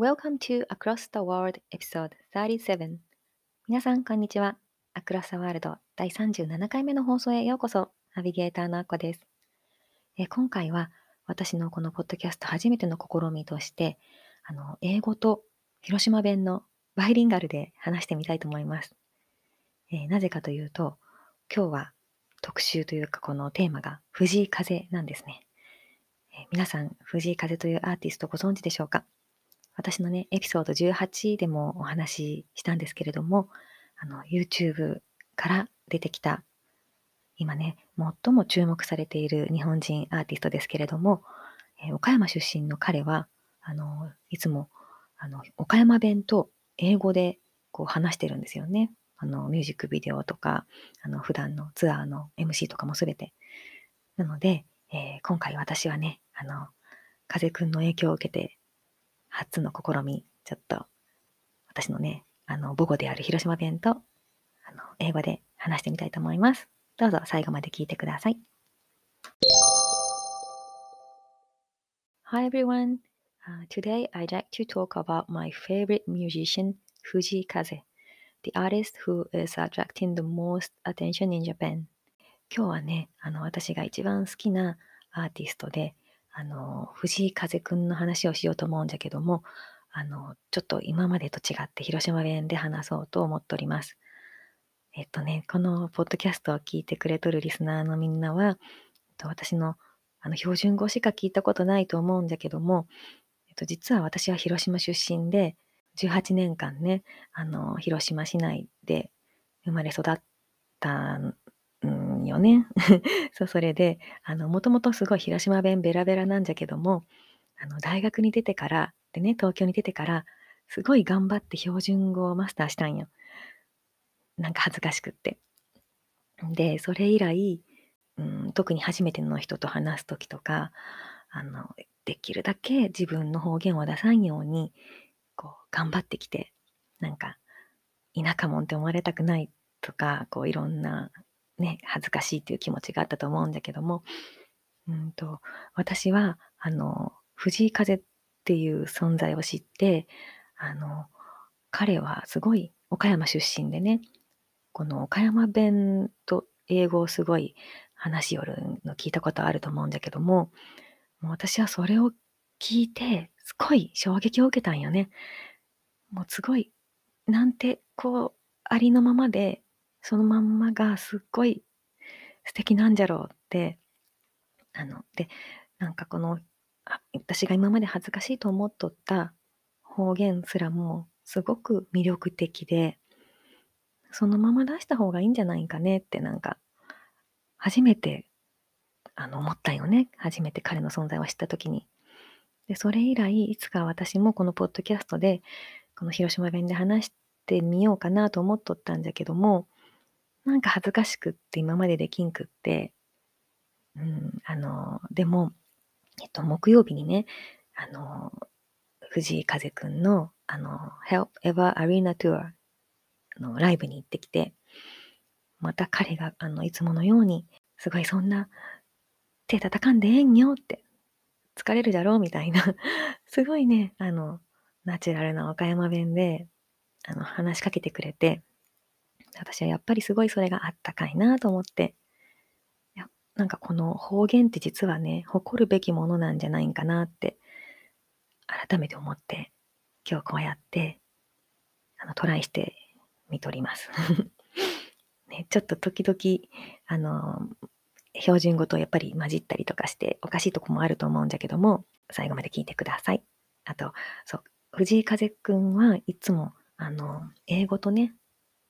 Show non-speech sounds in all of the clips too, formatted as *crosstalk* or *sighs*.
Welcome to Across the World Episode 37皆さん、こんにちは。Across the World 第37回目の放送へようこそ。ナビゲーターのアッコです。え今回は私のこのポッドキャスト初めての試みとして、あの英語と広島弁のバイリンガルで話してみたいと思います。えー、なぜかというと、今日は特集というかこのテーマが藤井風なんですね。えー、皆さん、藤井風というアーティストご存知でしょうか？私のね、エピソード18でもお話ししたんですけれども、あの、YouTube から出てきた、今ね、最も注目されている日本人アーティストですけれども、えー、岡山出身の彼は、あの、いつも、あの、岡山弁と英語でこう話してるんですよね。あの、ミュージックビデオとか、あの、普段のツアーの MC とかもすべて。なので、えー、今回私はね、あの、風くんの影響を受けて、初の試み、ちょっと、私のね、あの、母語である広島弁と、あの、英語で話してみたいと思います。どうぞ最後まで聞いてください。Hi everyone. Uh, today I'd like to talk about my favorite musician, Fuji Kaze, the artist who is attracting the most attention in Japan. 今日はね、あの、私が一番好きなアーティストで、あの、藤井風くんの話をしようと思うんだけども、あの、ちょっと今までと違って広島弁で話そうと思っております。えっとね、このポッドキャストを聞いてくれとるリスナーのみんなは、えっと私のあの標準語しか聞いたことないと思うんだけども、えっと、実は私は広島出身で、18年間ね、あの、広島市内で生まれ育ったんよね。*laughs* そう、それで、あの、もともとすごい広島弁ベラベラなんじゃけども、あの、大学に出てから、でね、東京に出てから、すごい頑張って標準語をマスターしたんよ。なんか恥ずかしくって。で、それ以来、うん、特に初めての人と話す時とか、あの、できるだけ自分の方言を出さんように、こう、頑張ってきて、なんか、田舎もんって思われたくないとか、こう、いろんな、ね、恥ずかしいっていう気持ちがあったと思うんだけども、うんと、私は、あの、藤井風っていう存在を知って、あの、彼はすごい岡山出身でね、この岡山弁と英語をすごい話しよるの聞いたことあると思うんだけども、もう私はそれを聞いて、すごい衝撃を受けたんよね。もうすごい、なんて、こう、ありのままで、そのまんまがすっごい素敵なんじゃろうって、あの、で、なんかこの、私が今まで恥ずかしいと思っとった方言すらもすごく魅力的で、そのまま出した方がいいんじゃないかねってなんか、初めて、あの、思ったよね。初めて彼の存在を知った時に。で、それ以来、いつか私もこのポッドキャストで、この広島弁で話してみようかなと思っとったんだけども、なんか恥ずかしくって今までできんくって、うん、あの、でも、えっと、木曜日にね、あの、藤井風くんの、あの、Help Ever Arena Tour のライブに行ってきて、また彼が、あの、いつものように、すごいそんな、手叩かんでええんよって、疲れるだろうみたいな、*laughs* すごいね、あの、ナチュラルな岡山弁で、あの、話しかけてくれて、私はやっぱりすごいそれがあったかいなと思って、いやなんかこの方言って実はね、誇るべきものなんじゃないんかなって、改めて思って、今日こうやって、あの、トライしてみとります。*laughs* ね、ちょっと時々、あの、標準語とやっぱり混じったりとかしておかしいとこもあると思うんだけども、最後まで聞いてください。あと、そう、藤井風くんはいつも、あの、英語とね、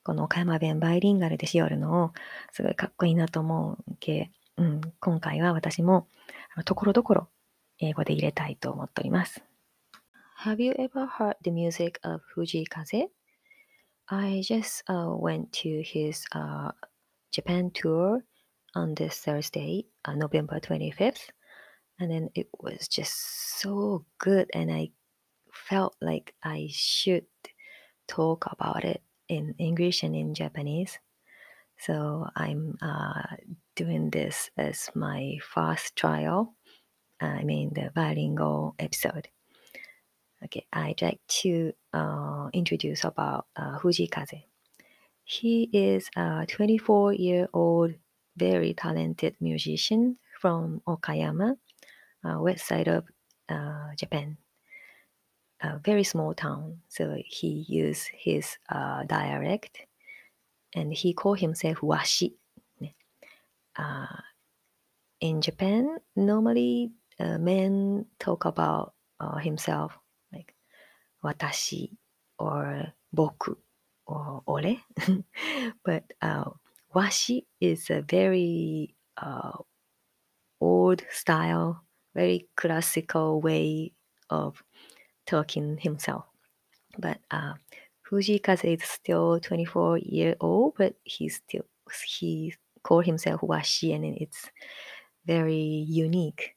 この岡山弁バイリンガルでしよるのを、すごいかっこいいなと思うけ、うん、今回は私も、ところどころ英語で入れたいと思っております。have you ever heard the music of Fuji Kaze? I just uh, went to his uh, Japan tour on this Thursday, uh, November 25th, and then it was just so good, and I felt like I should talk about it in English and in Japanese. So I'm uh, doing this as my first trial. I mean, the bilingual episode. Okay, I'd like to uh, introduce about uh, Fujikaze. He is a 24 year old, very talented musician from Okayama, uh, west side of uh, Japan. A very small town, so he used his uh, dialect and he called himself Washi. Uh, in Japan, normally uh, men talk about uh, himself like watashi or boku or ore. *laughs* but uh, washi is a very uh, old style, very classical way of talking himself. But uh, Fujikaze is still 24 year old, but he's still he called himself Washi, and it's very unique.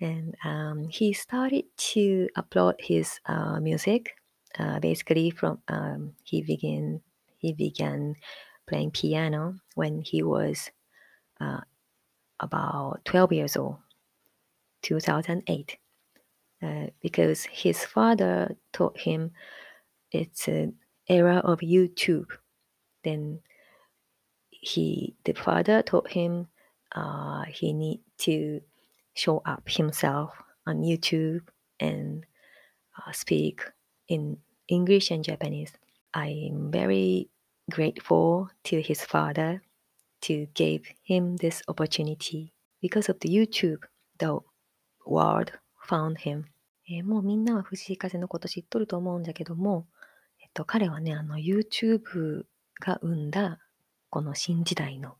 And um, he started to upload his uh, music uh, basically from um, he began he began playing piano when he was uh, about 12 years old 2008 uh, because his father taught him it's an era of youtube then he the father taught him uh, he need to show up himself on youtube and uh, speak in English and Japanese. I'm very grateful to his father to give him this opportunity. Because of the YouTube, the world found him. えーもうみんなは藤井風のこと知っとると思うんだけども、えっと、彼はね、あの YouTube が生んだこの新時代の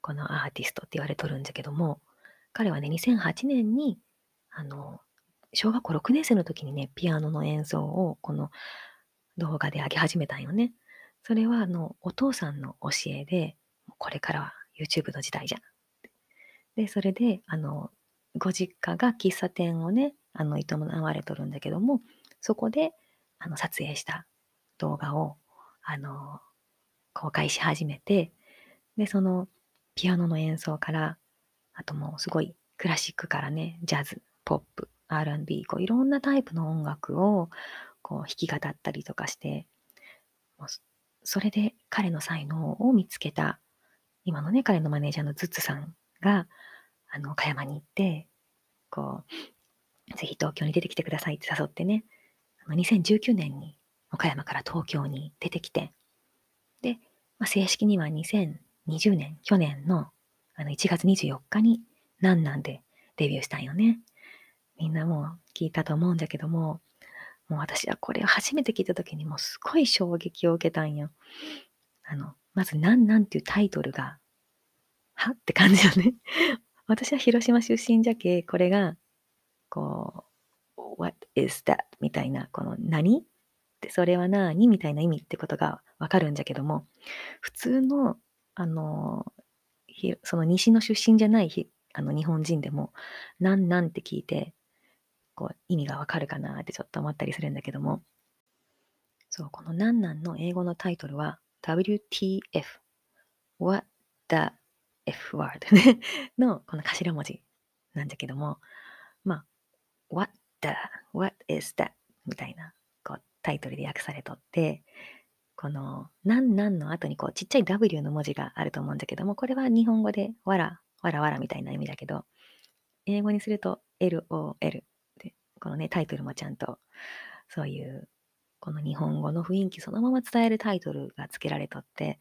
このアーティストって言われとるんだけども、彼はね、2008年にあの小学校6年生の時にね、ピアノの演奏をこの動画で上げ始めたんよね。それはあのお父さんの教えで、これからは YouTube の時代じゃん。で、それで、あの、ご実家が喫茶店をね、あの、営まれとるんだけども、そこで、あの、撮影した動画を、あの、公開し始めて、で、その、ピアノの演奏から、あともうすごいクラシックからね、ジャズ、ポップ、R&B、こういろんなタイプの音楽をこう弾き語ったりとかして、もうそれで彼の才能を見つけた、今のね、彼のマネージャーのズッツさんが、あの、岡山に行って、こう、ぜひ東京に出てきてくださいって誘ってね、あの2019年に岡山から東京に出てきて、で、まあ、正式には2020年、去年のあの1月24日に、なんなんでデビューしたんよね。みんなもう聞いたと思うんだけども、もう私はこれを初めて聞いた時にもうすごい衝撃を受けたんよ。あの、まず、なんなんっていうタイトルが、は？って感じよね。私は広島出身じゃけ、これが、こう、what is that? みたいな、この何？ってそれは何？みたいな意味ってことがわかるんじゃけども、普通の、あの、その西の出身じゃないあの日本人でも、なんなんって聞いて、こう意味がわかるかなってちょっと思ったりするんだけども、そう、このなんなんの英語のタイトルは WTF What the F word のこの頭文字なんだけども、まあ、What the, What is that? みたいなこうタイトルで訳されとって、このなんなんの後にこうちっちゃい W の文字があると思うんだけども、これは日本語でわら、わらわらみたいな意味だけど、英語にすると LOL このね、タイトルもちゃんと、そういう、この日本語の雰囲気そのまま伝えるタイトルが付けられとって、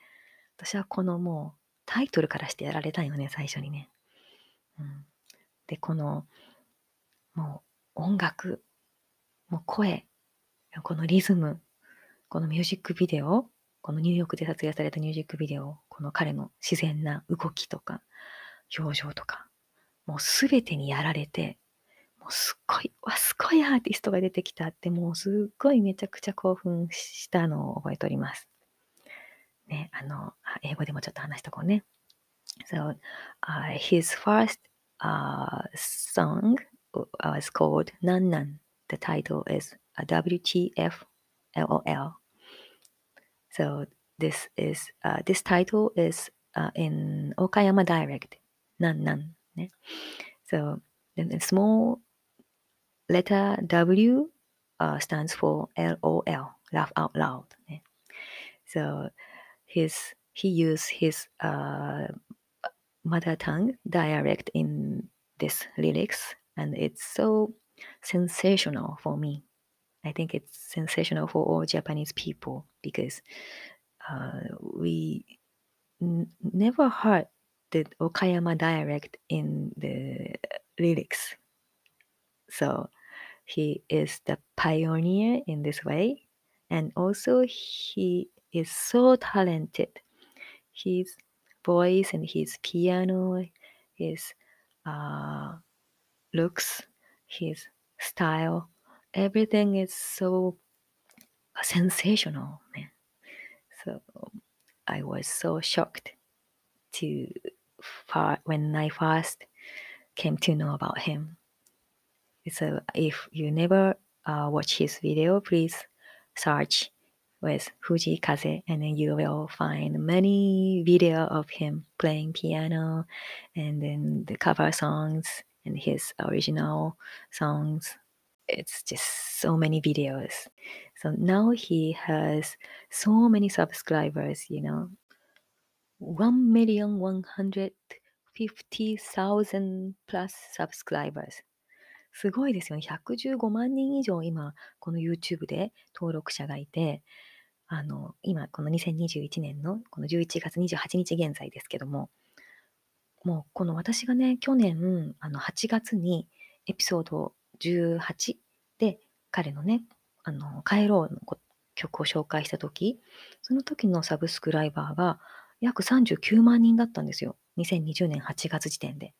私はこのもう、タイトルからしてやられたよね、最初にね。うん、で、この、もう、音楽、もう声、このリズム、このミュージックビデオ、このニューヨークで撮影されたミュージックビデオ、この彼の自然な動きとか、表情とか、もうすべてにやられて、もうすっごい、わ、すごいアーティストが出てきたって、もうすっごいめちゃくちゃ興奮したのを覚えております。ね、あの、英語でもちょっと話しとこうね。So, uh, his first uh, song was called Nan Nan. The title is WTF LOL. So this is uh, this title is uh, in Okayama dialect. Nan Nan. So the small letter W uh, stands for LOL. Laugh out loud. So his he used his uh, mother tongue dialect in this lyrics and it's so sensational for me. I think it's sensational for all japanese people because uh, we n- never heard the okayama dialect in the lyrics. So he is the pioneer in this way and also he is so talented. His voice and his piano, his uh, looks, his style, everything is so sensational. Man. So I was so shocked to when I first came to know about him. So if you never uh, watch his video, please search with Fuji Kaze, and then you will find many video of him playing piano, and then the cover songs and his original songs. It's just so many videos. So now he has so many subscribers, you know, one million one hundred fifty thousand plus subscribers. すごいですよね。115万人以上今、この YouTube で登録者がいて、あの、今、この2021年のこの11月28日現在ですけども、もうこの私がね、去年、あの、8月にエピソード18で彼のね、あの、帰ろうの曲を紹介した時、その時のサブスクライバーが約39万人だったんですよ。2020年8月時点で。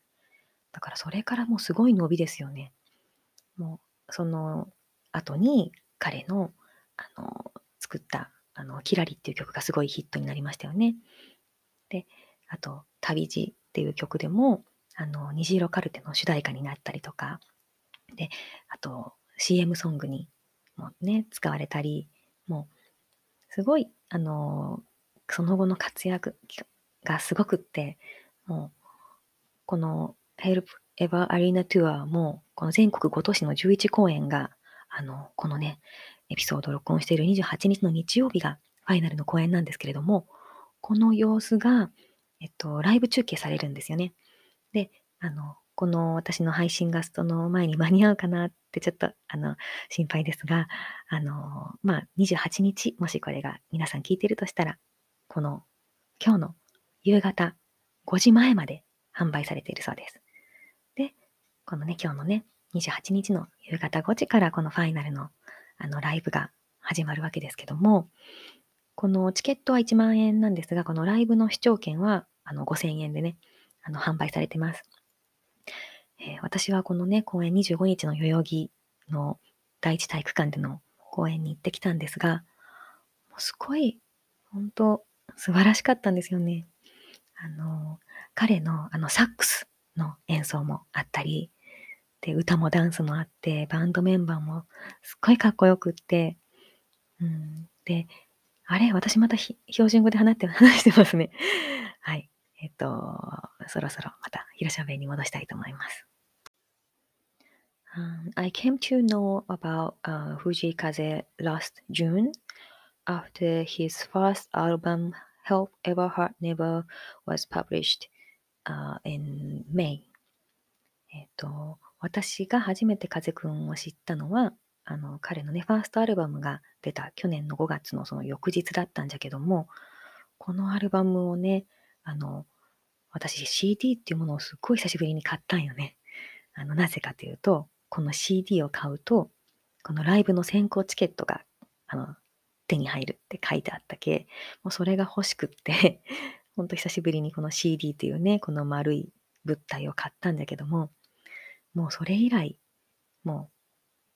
だからそれからもうすごい伸びですよね。もう、その後に彼の、あの、作ったあの、キラリっていう曲がすごいヒットになりましたよね。で、あと、旅路っていう曲でも、あの、虹色カルテの主題歌になったりとか、で、あと、CM ソングにもね、使われたり、もう、すごい、あの、その後の活躍がすごくって、もう、この Help Ever Arena Tour も、この全国5都市の11公演が、あの、このね、エピソードを録音している28日の日曜日がファイナルの公演なんですけれども、この様子が、えっと、ライブ中継されるんですよね。で、あの、この私の配信ガストの前に間に合うかなってちょっと、あの、心配ですが、あの、まあ、28日、もしこれが皆さん聞いてるとしたら、この今日の夕方5時前まで販売されているそうです。で、このね、今日のね、28日の夕方5時からこのファイナルのあの、ライブが始まるわけですけども、このチケットは1万円なんですが、このライブの視聴券はあの5000円でね、あの販売されてます。えー、私はこのね、公演25日の代々木の第一体育館での公演に行ってきたんですが、もうすごい、本当素晴らしかったんですよね。あの、彼のあのサックスの演奏もあったり、で、歌もダンスもあって、バンドメンバーもすっごいかっこよくって、うん、で、あれ私また標準語で話って話してますね。はい。えっと、そろそろまた広しゃべりに戻したいと思います。Um, I came to know about uh, Fuji Kaze last June after his first album Help Ever Heart Never was published uh, in May. えっと、私が初めて風くんを知ったのは、あの、彼のね、ファーストアルバムが出た去年の5月のその翌日だったんじゃけども、このアルバムをね、あの、私 CD っていうものをすっごい久しぶりに買ったんよね。あの、なぜかというと、この CD を買うと、このライブの先行チケットが、あの、手に入るって書いてあったけ、もうそれが欲しくってほんと久しぶりにこの CD っていうね、この丸い物体を買ったんだけども、もうそれ以来、も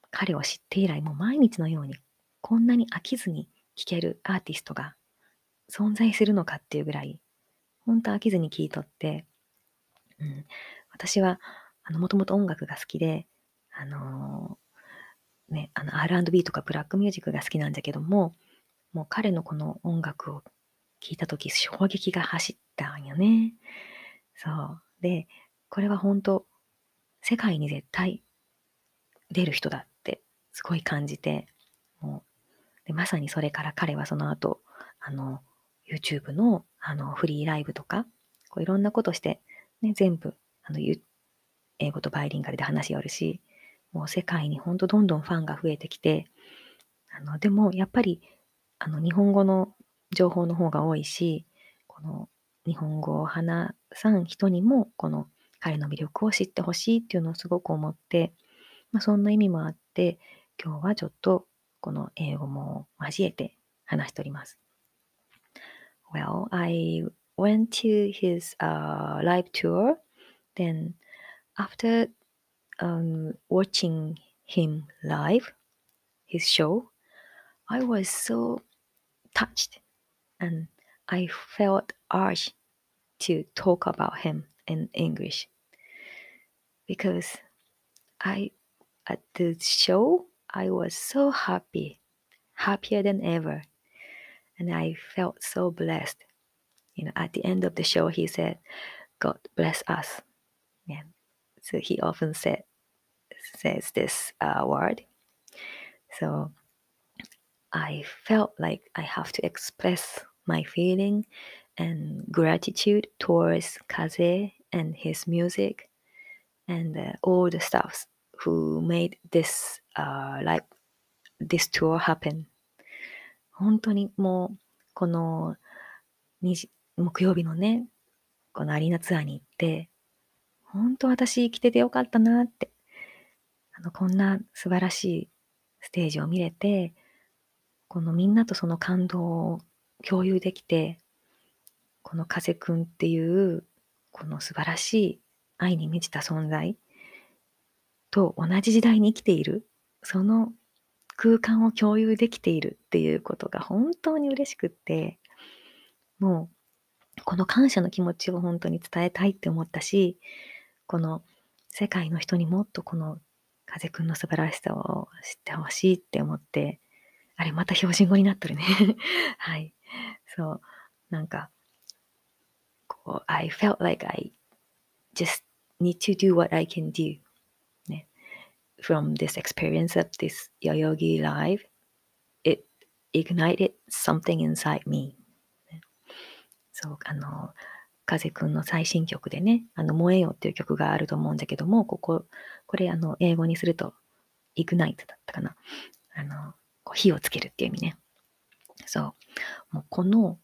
う彼を知って以来、もう毎日のようにこんなに飽きずに聴けるアーティストが存在するのかっていうぐらい、本当飽きずに聴いとって、うん、私は、あの、もともと音楽が好きで、あのー、ね、あの、R&B とかブラックミュージックが好きなんだけども、もう彼のこの音楽を聴いたとき、衝撃が走ったんよね。そう。で、これは本当世界に絶対出る人だってすごい感じて、もう、でまさにそれから彼はその後、あの、YouTube のあのフリーライブとか、こういろんなことして、ね、全部、あの、英語とバイリンガルで話しよるし、もう世界に本当どんどんファンが増えてきて、あの、でもやっぱり、あの、日本語の情報の方が多いし、この日本語を話さん人にも、この彼の魅力を知ってほしいっていうのをすごく思って、まあ、そんな意味もあって、今日はちょっとこの英語も交えて話しております。Well, I went to his uh, live tour. Then, after um, watching him live, his show, I was so touched and I felt urged to talk about him in English because I at the show I was so happy, happier than ever, and I felt so blessed. You know, at the end of the show, he said, "God bless us." Yeah, so he often said says this uh, word. So I felt like I have to express my feeling and gratitude towards Kaze and his music and uh, all the staffs who made this uh, like this tour happen 本当にもうこの木曜日のねこのアリーナツアーに行って本当私来ててよかったなって。あのこんな素晴らしいステージを見れてこのみんなとその感動を共有できてこの風くんっていうこの素晴らしい愛に満ちた存在と同じ時代に生きているその空間を共有できているっていうことが本当に嬉しくってもうこの感謝の気持ちを本当に伝えたいって思ったしこの世界の人にもっとこの風くんの素晴らしさを知ってほしいって思ってあれまた標準語になっとるね。*laughs* はい。そう。なんかこう I felt like I just need to do what I can do from this experience of this Yoyogi live it ignited something inside me そうあの風くんの最新曲でね、あの、燃えよっていう曲があると思うんだけども、ここ、これ、あの、英語にすると、ignite だったかな。あの、こう火をつけるっていう意味ね。そう。もうこの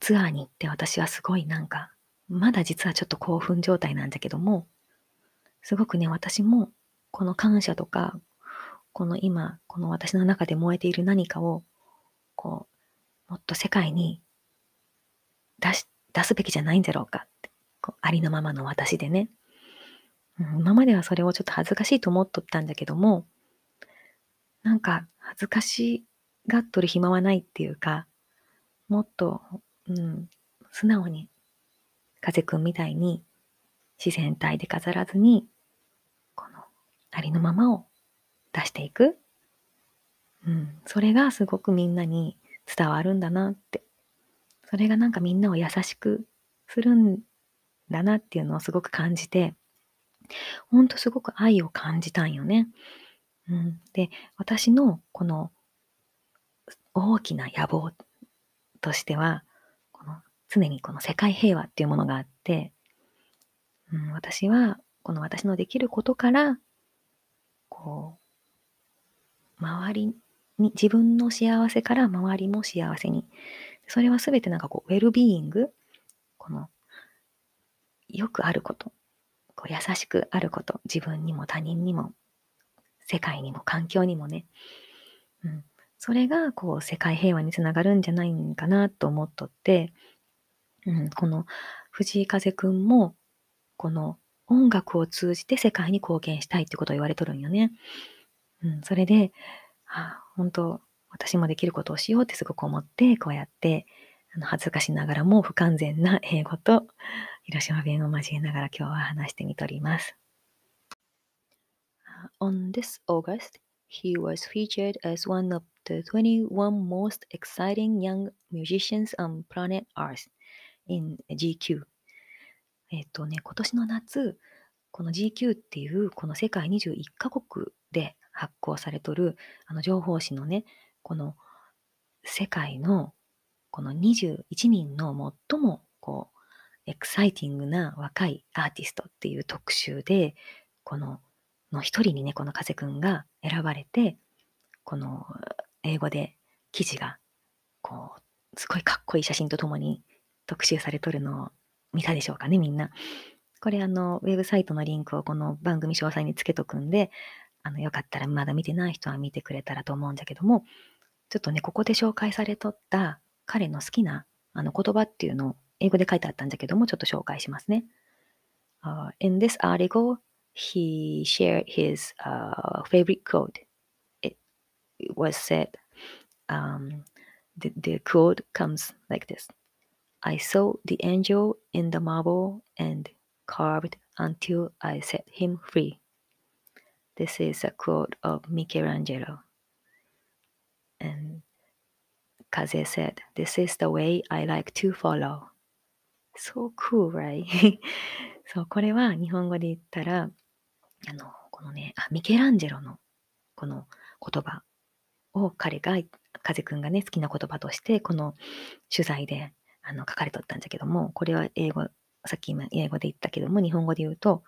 ツアーに行って私はすごいなんか、まだ実はちょっと興奮状態なんだけども、すごくね、私もこの感謝とか、この今、この私の中で燃えている何かを、こう、もっと世界に出し、出すべきじゃないんだろうかって、こうありのままの私でね。うん、今まではそれをちょっと恥ずかしいと思っとったんだけども、なんか恥ずかしがっとる暇はないっていうか、もっとうん、素直に、風くんみたいに自然体で飾らずに、ありのままを出していく。うん、それがすごくみんなに伝わるんだなって。それがなんかみんなを優しくするんだなっていうのをすごく感じて、ほんとすごく愛を感じたんよね。うん、で、私のこの大きな野望としては、この常にこの世界平和っていうものがあって、うん、私はこの私のできることから、こう、周りに、自分の幸せから周りも幸せに。それはすべてなんかこう、ウェルビーイング、この、よくあること、こう優しくあること、自分にも他人にも、世界にも環境にもね、うん、それがこう世界平和につながるんじゃないかなと思っとって、うん、この藤井風くんも、この音楽を通じて世界に貢献したいってことを言われとるんよね。うん、それで、あ、本当私もできることをしようってすごく思って、こうやって、あの恥ずかしながらも不完全な英語と広島弁を交えながら今日は話してみとります。On this August, he was featured as one of the 21 most exciting young musicians on planet Earth in GQ. えっとね、今年の夏、この GQ っていうこの世界21カ国で発行されとるあの情報誌のね、この世界のこの21人の最もこうエクサイティングな若いアーティストっていう特集で、このの一人にね、この風くんが選ばれて、この英語で記事が、こう、すごいかっこいい写真とともに特集されとるのを見たでしょうかね、みんな。これあの、ウェブサイトのリンクをこの番組詳細につけとくんで、あの、よかったらまだ見てない人は見てくれたらと思うんだけども、ちょっとね、ここで紹介されとった彼の好きなあの言葉っていうのを英語で書いてあったんだけども、ちょっと紹介しますね。Uh, in this article, he shared his uh, favorite quote. It, was said, um, the, the quote comes like this I saw the angel in the marble and carved until I set him free. This is a quote of Michelangelo. And Kaze said, This is the way I like to follow. So cool, right? そう、これは日本語で言ったら、あの、このね、あ、ミケランジェロのこの言葉を彼が、風くんがね、好きな言葉として、この取材であの書かれとったんだけども、これは英語、さっき今英語で言ったけども、日本語で言うと、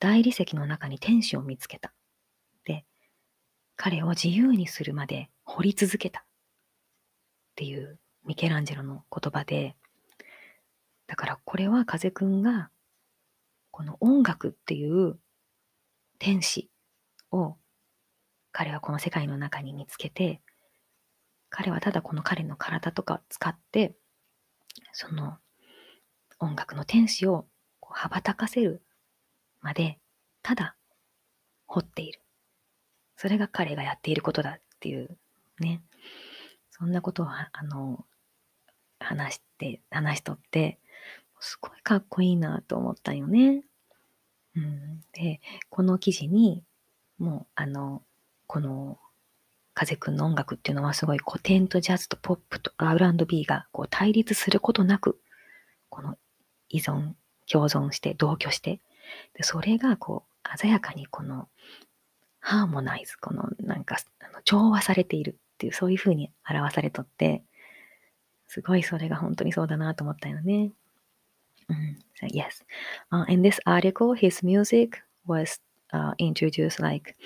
大理石の中に天使を見つけた。で、彼を自由にするまで掘り続けた。っていうミケランジェロの言葉で、だからこれは風くんが、この音楽っていう天使を彼はこの世界の中に見つけて、彼はただこの彼の体とか使って、その音楽の天使を羽ばたかせるまで、ただ掘っている。それが彼がやっていることだっていうね。そんなことをあの話して、話しとって、すごいかっこいいなと思ったよね。うん、で、この記事に、もう、あの、この、風くんの音楽っていうのはすごい古典とジャズとポップと R&B がこう対立することなく、この依存、共存して、同居して、でそれがこう、鮮やかにこの、ハーモナイズ、このなんか、あの調和されているっていう、そういうふうに表されとって、すごいそれが本当にそうだなと思ったよね。Mm, so yes. Uh, in this article, his music was uh, introduced like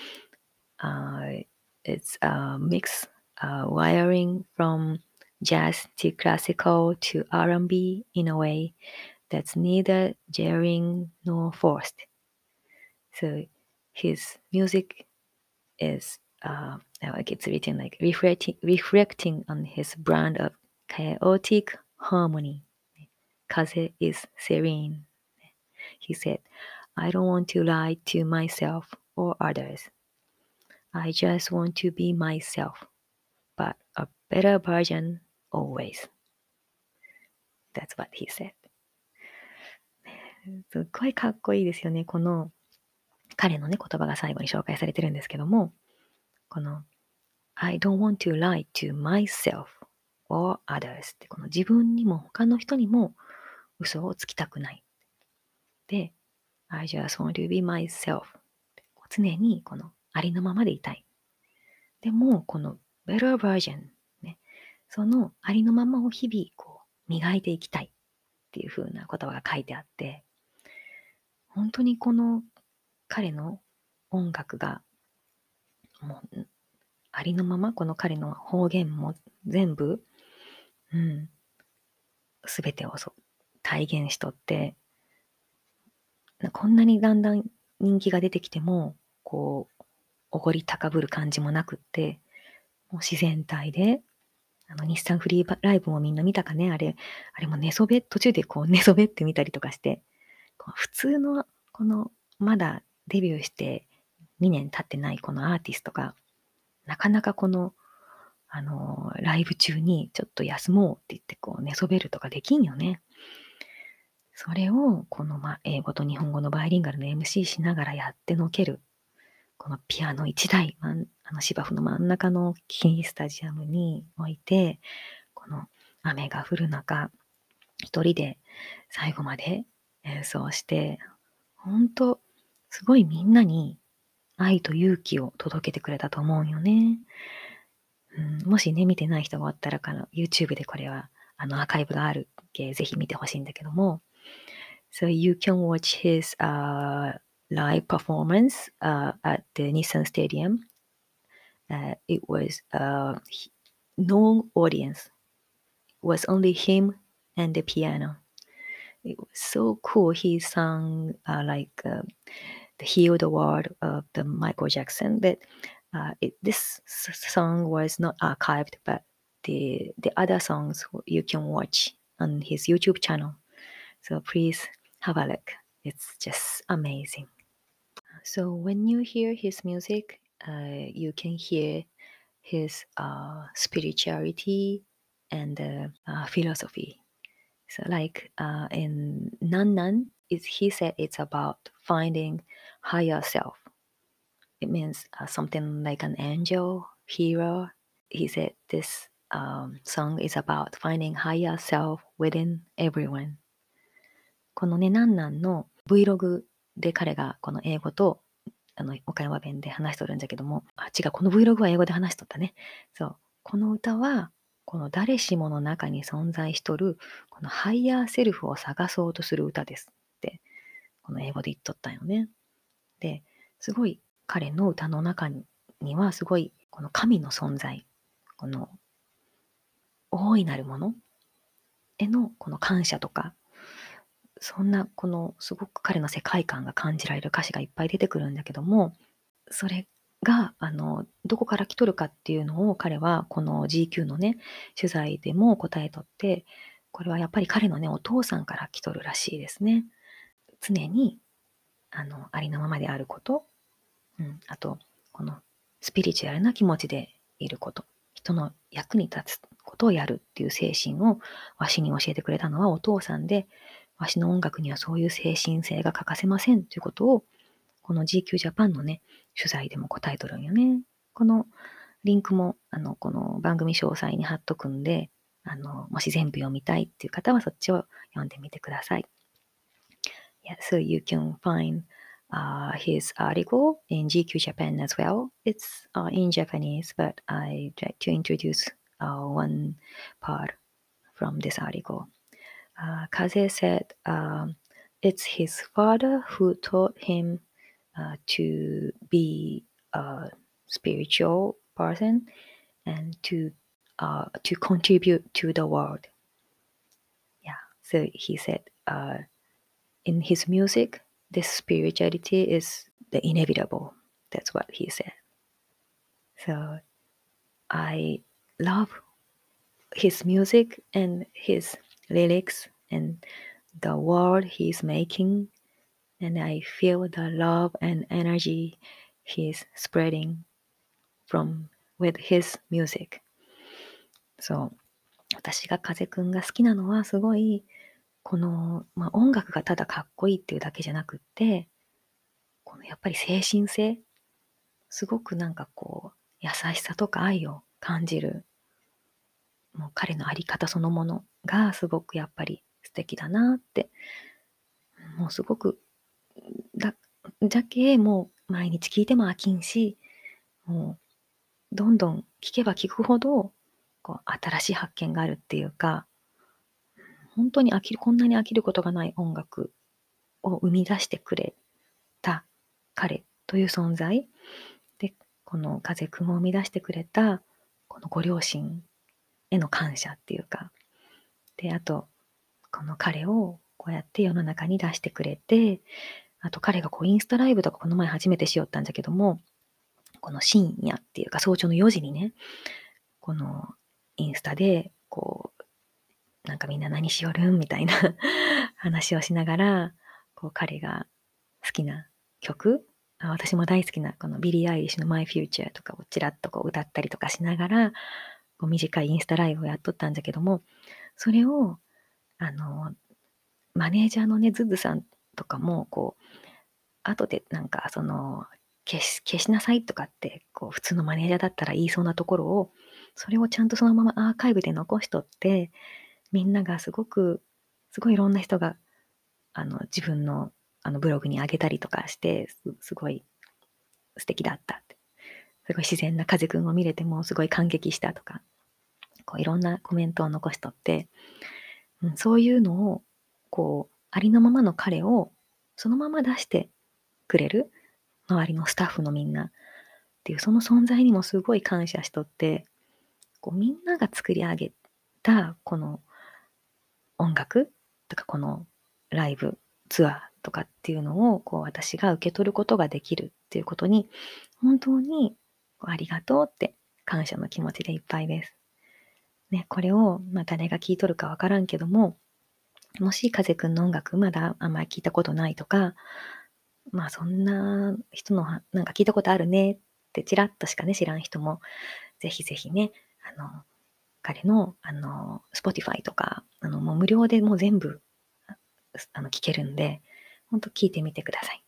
uh, it's a mix uh, wiring from jazz to classical to R&B in a way that's neither jarring nor forced. So his music is uh, like it's written like reflecting reflecting on his brand of chaotic harmony Kaze is serene. He said, I don't want to lie to myself or others. I just want to be myself, but a better version always. That's what he said. すっごいかっこいいですよね。この彼のね、言葉が最後に紹介されてるんですけども、この I don't want to lie to myself or others ってこの自分にも他の人にも嘘をつきたくない。で、I just want to be myself. 常にこのありのままでいたい。でも、この better version、ね、そのありのままを日々こう磨いていきたいっていう風な言葉が書いてあって、本当にこの彼の音楽がもうありのまま、この彼の方言も全部、うん、すべてをそ体現しとって、こんなにだんだん人気が出てきても、こう、おごり高ぶる感じもなくって、もう自然体で、あの、日産フリーライブもみんな見たかね？あれ、あれも寝そべ、途中でこう *laughs* 寝そべってみたりとかして、普通のこのまだデビューして2年経ってないこのアーティストが、なかなかこの、あの、ライブ中にちょっと休もうって言ってこう寝そべるとかできんよね。それを、この、ま、英語と日本語のバイリンガルの MC しながらやってのける。このピアノ1台、あの芝生の真ん中のキースタジアムに置いて、この雨が降る中、一人で最後まで演奏して、本当すごいみんなに愛と勇気を届けてくれたと思うよね。うん、もしね、見てない人がおったらから、YouTube でこれは、あの、アーカイブがあるけ、ぜひ見てほしいんだけども、So you can watch his、uh, live performance uh, at the Nissan Stadium. Uh, it was a no audience. It was only him and the piano. It was so cool. He sang uh, like uh, the Heal the World of the Michael Jackson. But uh, it, this song was not archived, but the the other songs you can watch on his YouTube channel. So please have a look. It's just amazing. So when you hear his music, uh, you can hear his uh, spirituality and uh, philosophy. So, like uh, in Nan Nan, is he said it's about finding higher self. It means uh, something like an angel, hero. He said this um, song is about finding higher self within everyone. このね、なんなんの Vlog で彼がこの英語とあの岡山弁で話しとるんだけども、あ、違う、この Vlog は英語で話しとったね。そう。この歌はこの誰しもの中に存在しとる、この higher self を探そうとする歌ですって、この英語で言っとったんよね。で、すごい彼の歌の中には、すごいこの神の存在、この大いなるものへのこの感謝とか、そんなこのすごく彼の世界観が感じられる歌詞がいっぱい出てくるんだけども、それが、あの、どこから来とるかっていうのを彼はこの GQ のね、取材でも答えとって、これはやっぱり彼のね、お父さんから来とるらしいですね。常に、あの、ありのままであること、うん、あと、このスピリチュアルな気持ちでいること、人の役に立つことをやるっていう精神をわしに教えてくれたのはお父さんで、わしの音楽にはそういう精神性が欠かせませんということを、この GQ ジャパンのね、取材でも答えとるんよね。このリンクも、あの、この番組詳細に貼っとくんで、あの、もし全部読みたいっていう方はそっちを読んでみてください。Yeah, so you can find uh, his article in GQ Japan as well. It's uh, in Japanese, but I try to introduce uh, one part from this article. Uh, Kaze said um, it's his father who taught him uh, to be a spiritual person and to uh, to contribute to the world. Yeah, so he said uh, in his music, this spirituality is the inevitable. That's what he said. So I love his music and his lyrics and the world he's making and I feel the love and energy he's spreading from with his music. そう。私が風くんが好きなのはすごい、この、まあ、音楽がただかっこいいっていうだけじゃなくって、このやっぱり精神性、すごくなんかこう、優しさとか愛を感じる、もう彼のあり方そのものがすごくやっぱり素敵だなって、もうすごくだ、じゃけ、もう毎日聞いても飽きんし、もう、どんどん聞けば聞くほど、こう、新しい発見があるっていうか、本当に飽きる、こんなに飽きることがない音楽を生み出してくれた彼という存在。で、この風くんを生み出してくれた、このご両親への感謝っていうか、で、あと、この彼をこうやって世の中に出してくれて、あと彼がこうインスタライブとかこの前初めてしよったんだけども、この深夜っていうか早朝の4時にね、このインスタで、こう、なんかみんな何しよるんみたいな話をしながら、こう彼が好きな曲私も大好きなこのビリー・アイリッシュの My Future とかをちらっとこう歌ったりとかしながら、こう短いインスタライブをやっとったんだけども、それを、あの、マネージャーのね、ズズさんとかも、こう、後でなんかその、消し、消しなさいとかって、こう、普通のマネージャーだったら言いそうなところを、それをちゃんとそのままアーカイブで残しとって、みんながすごく、すごいいろんな人が、あの、自分のあのブログに上げたりとかしてす、すごい素敵だったって。すごい自然な風くんを見れてもすごい感激したとか、こういろんなコメントを残しとって、うん、そういうのを、こう、ありのままの彼をそのまま出してくれる周りのスタッフのみんなっていうその存在にもすごい感謝しとってこうみんなが作り上げたこの音楽とかこのライブツアーとかっていうのをこう私が受け取ることができるっていうことに本当にありがとうって感謝の気持ちでいっぱいです。ね、これを、まあ、誰が聞いとるかわからんけども、もし風くんの音楽まだあんまり聞いたことないとか、まあそんな人のなんか聞いたことあるねってちらっとしかね知らん人も、ぜひぜひね、あの、彼の、あの、Spotify とか、あの、もう無料でもう全部、あの、聞けるんで、本当聞いてみてください。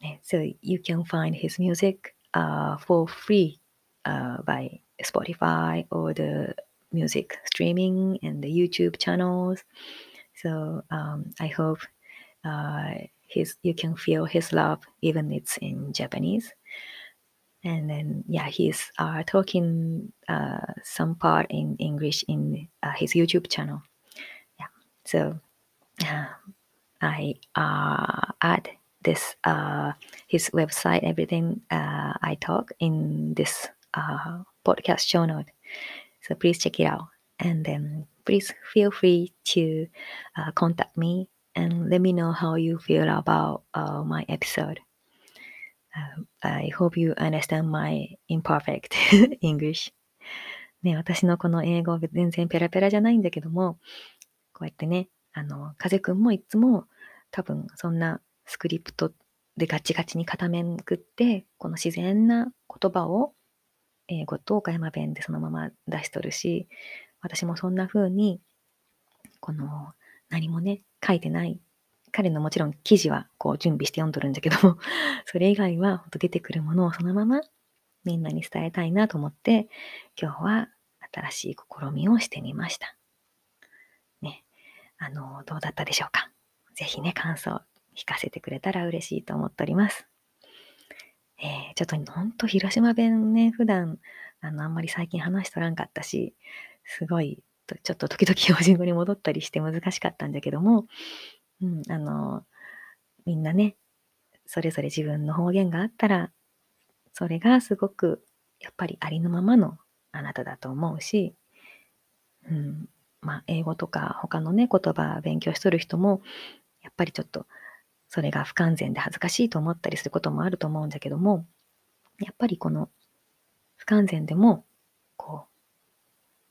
ね、so you can find his music、uh, for free、uh, by Spotify or the music streaming and the YouTube channels. So um, I hope uh, his you can feel his love even it's in Japanese. And then yeah, he's uh, talking uh, some part in English in uh, his YouTube channel. Yeah, so *sighs* I uh, add this uh, his website, everything uh, I talk in this uh, podcast show note. So please check it out, and then please feel free to uh, contact me and let me know how you feel about uh, my episode. Uh, I hope you understand my imperfect English. ね、私のこの英語全然ペラペラじゃないんだけども、こうやってね、あの、風くんもいつも多分そんなスクリプトでガチガチに固めんくって、この自然な言葉を英語と岡山弁でそのまま出しとるし、私もそんな風に、この何もね、書いてない。彼のもちろん記事はこう準備して読んどるんだけども、*laughs* それ以外は本当出てくるものをそのままみんなに伝えたいなと思って、今日は新しい試みをしてみました。ね。あの、どうだったでしょうか？ぜひね、感想聞かせてくれたら嬉しいと思っております。えー、ちょっとほんと広島弁ね、普段、あの、あんまり最近話しとらんかったし、すごい、ちょっと時々標準語に戻ったりして難しかったんだけども、うん、あの、みんなね、それぞれ自分の方言があったら、それがすごく、やっぱりありのままのあなただと思うし、うん、まあ、英語とか他のね、言葉勉強しとる人も、やっぱりちょっとそれが不完全で恥ずかしいと思ったりすることもあると思うんだけども、やっぱりこの不完全でも、こ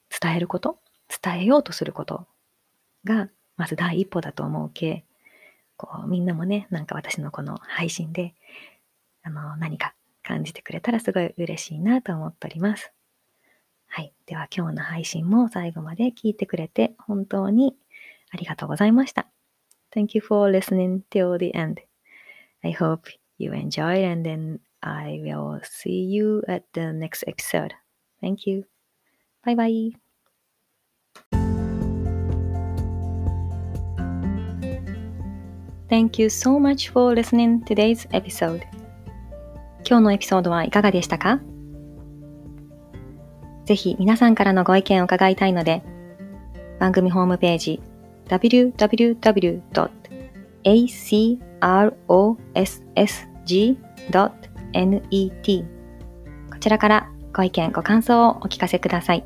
う、伝えること、伝えようとすることが、まず第一歩だと思うけ、こう、みんなもね、なんか私のこの配信で、あの、何か感じてくれたらすごい嬉しいなと思っております。はい。では今日の配信も最後まで聞いてくれて本当にありがとうございました。Thank you for listening till the end. I hope you enjoyed and then I will see you at the next episode. Thank you. Bye bye. Thank you so much for listening today's episode. 今日のエピソードはいかがでしたかぜひ皆さんからのご意見を伺いたいので、番組ホームページ www.acrossg.net こちらからご意見、ご感想をお聞かせください。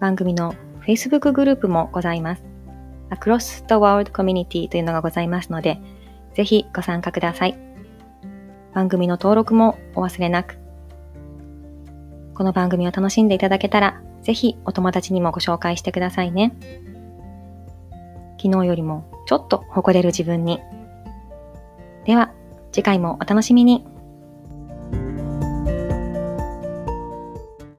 番組の Facebook グループもございます。Across the World Community というのがございますので、ぜひご参加ください。番組の登録もお忘れなく。この番組を楽しんでいただけたら、ぜひお友達にもご紹介してくださいね。昨日よりもちょっと誇れる自分にでは、次回もお楽しみに。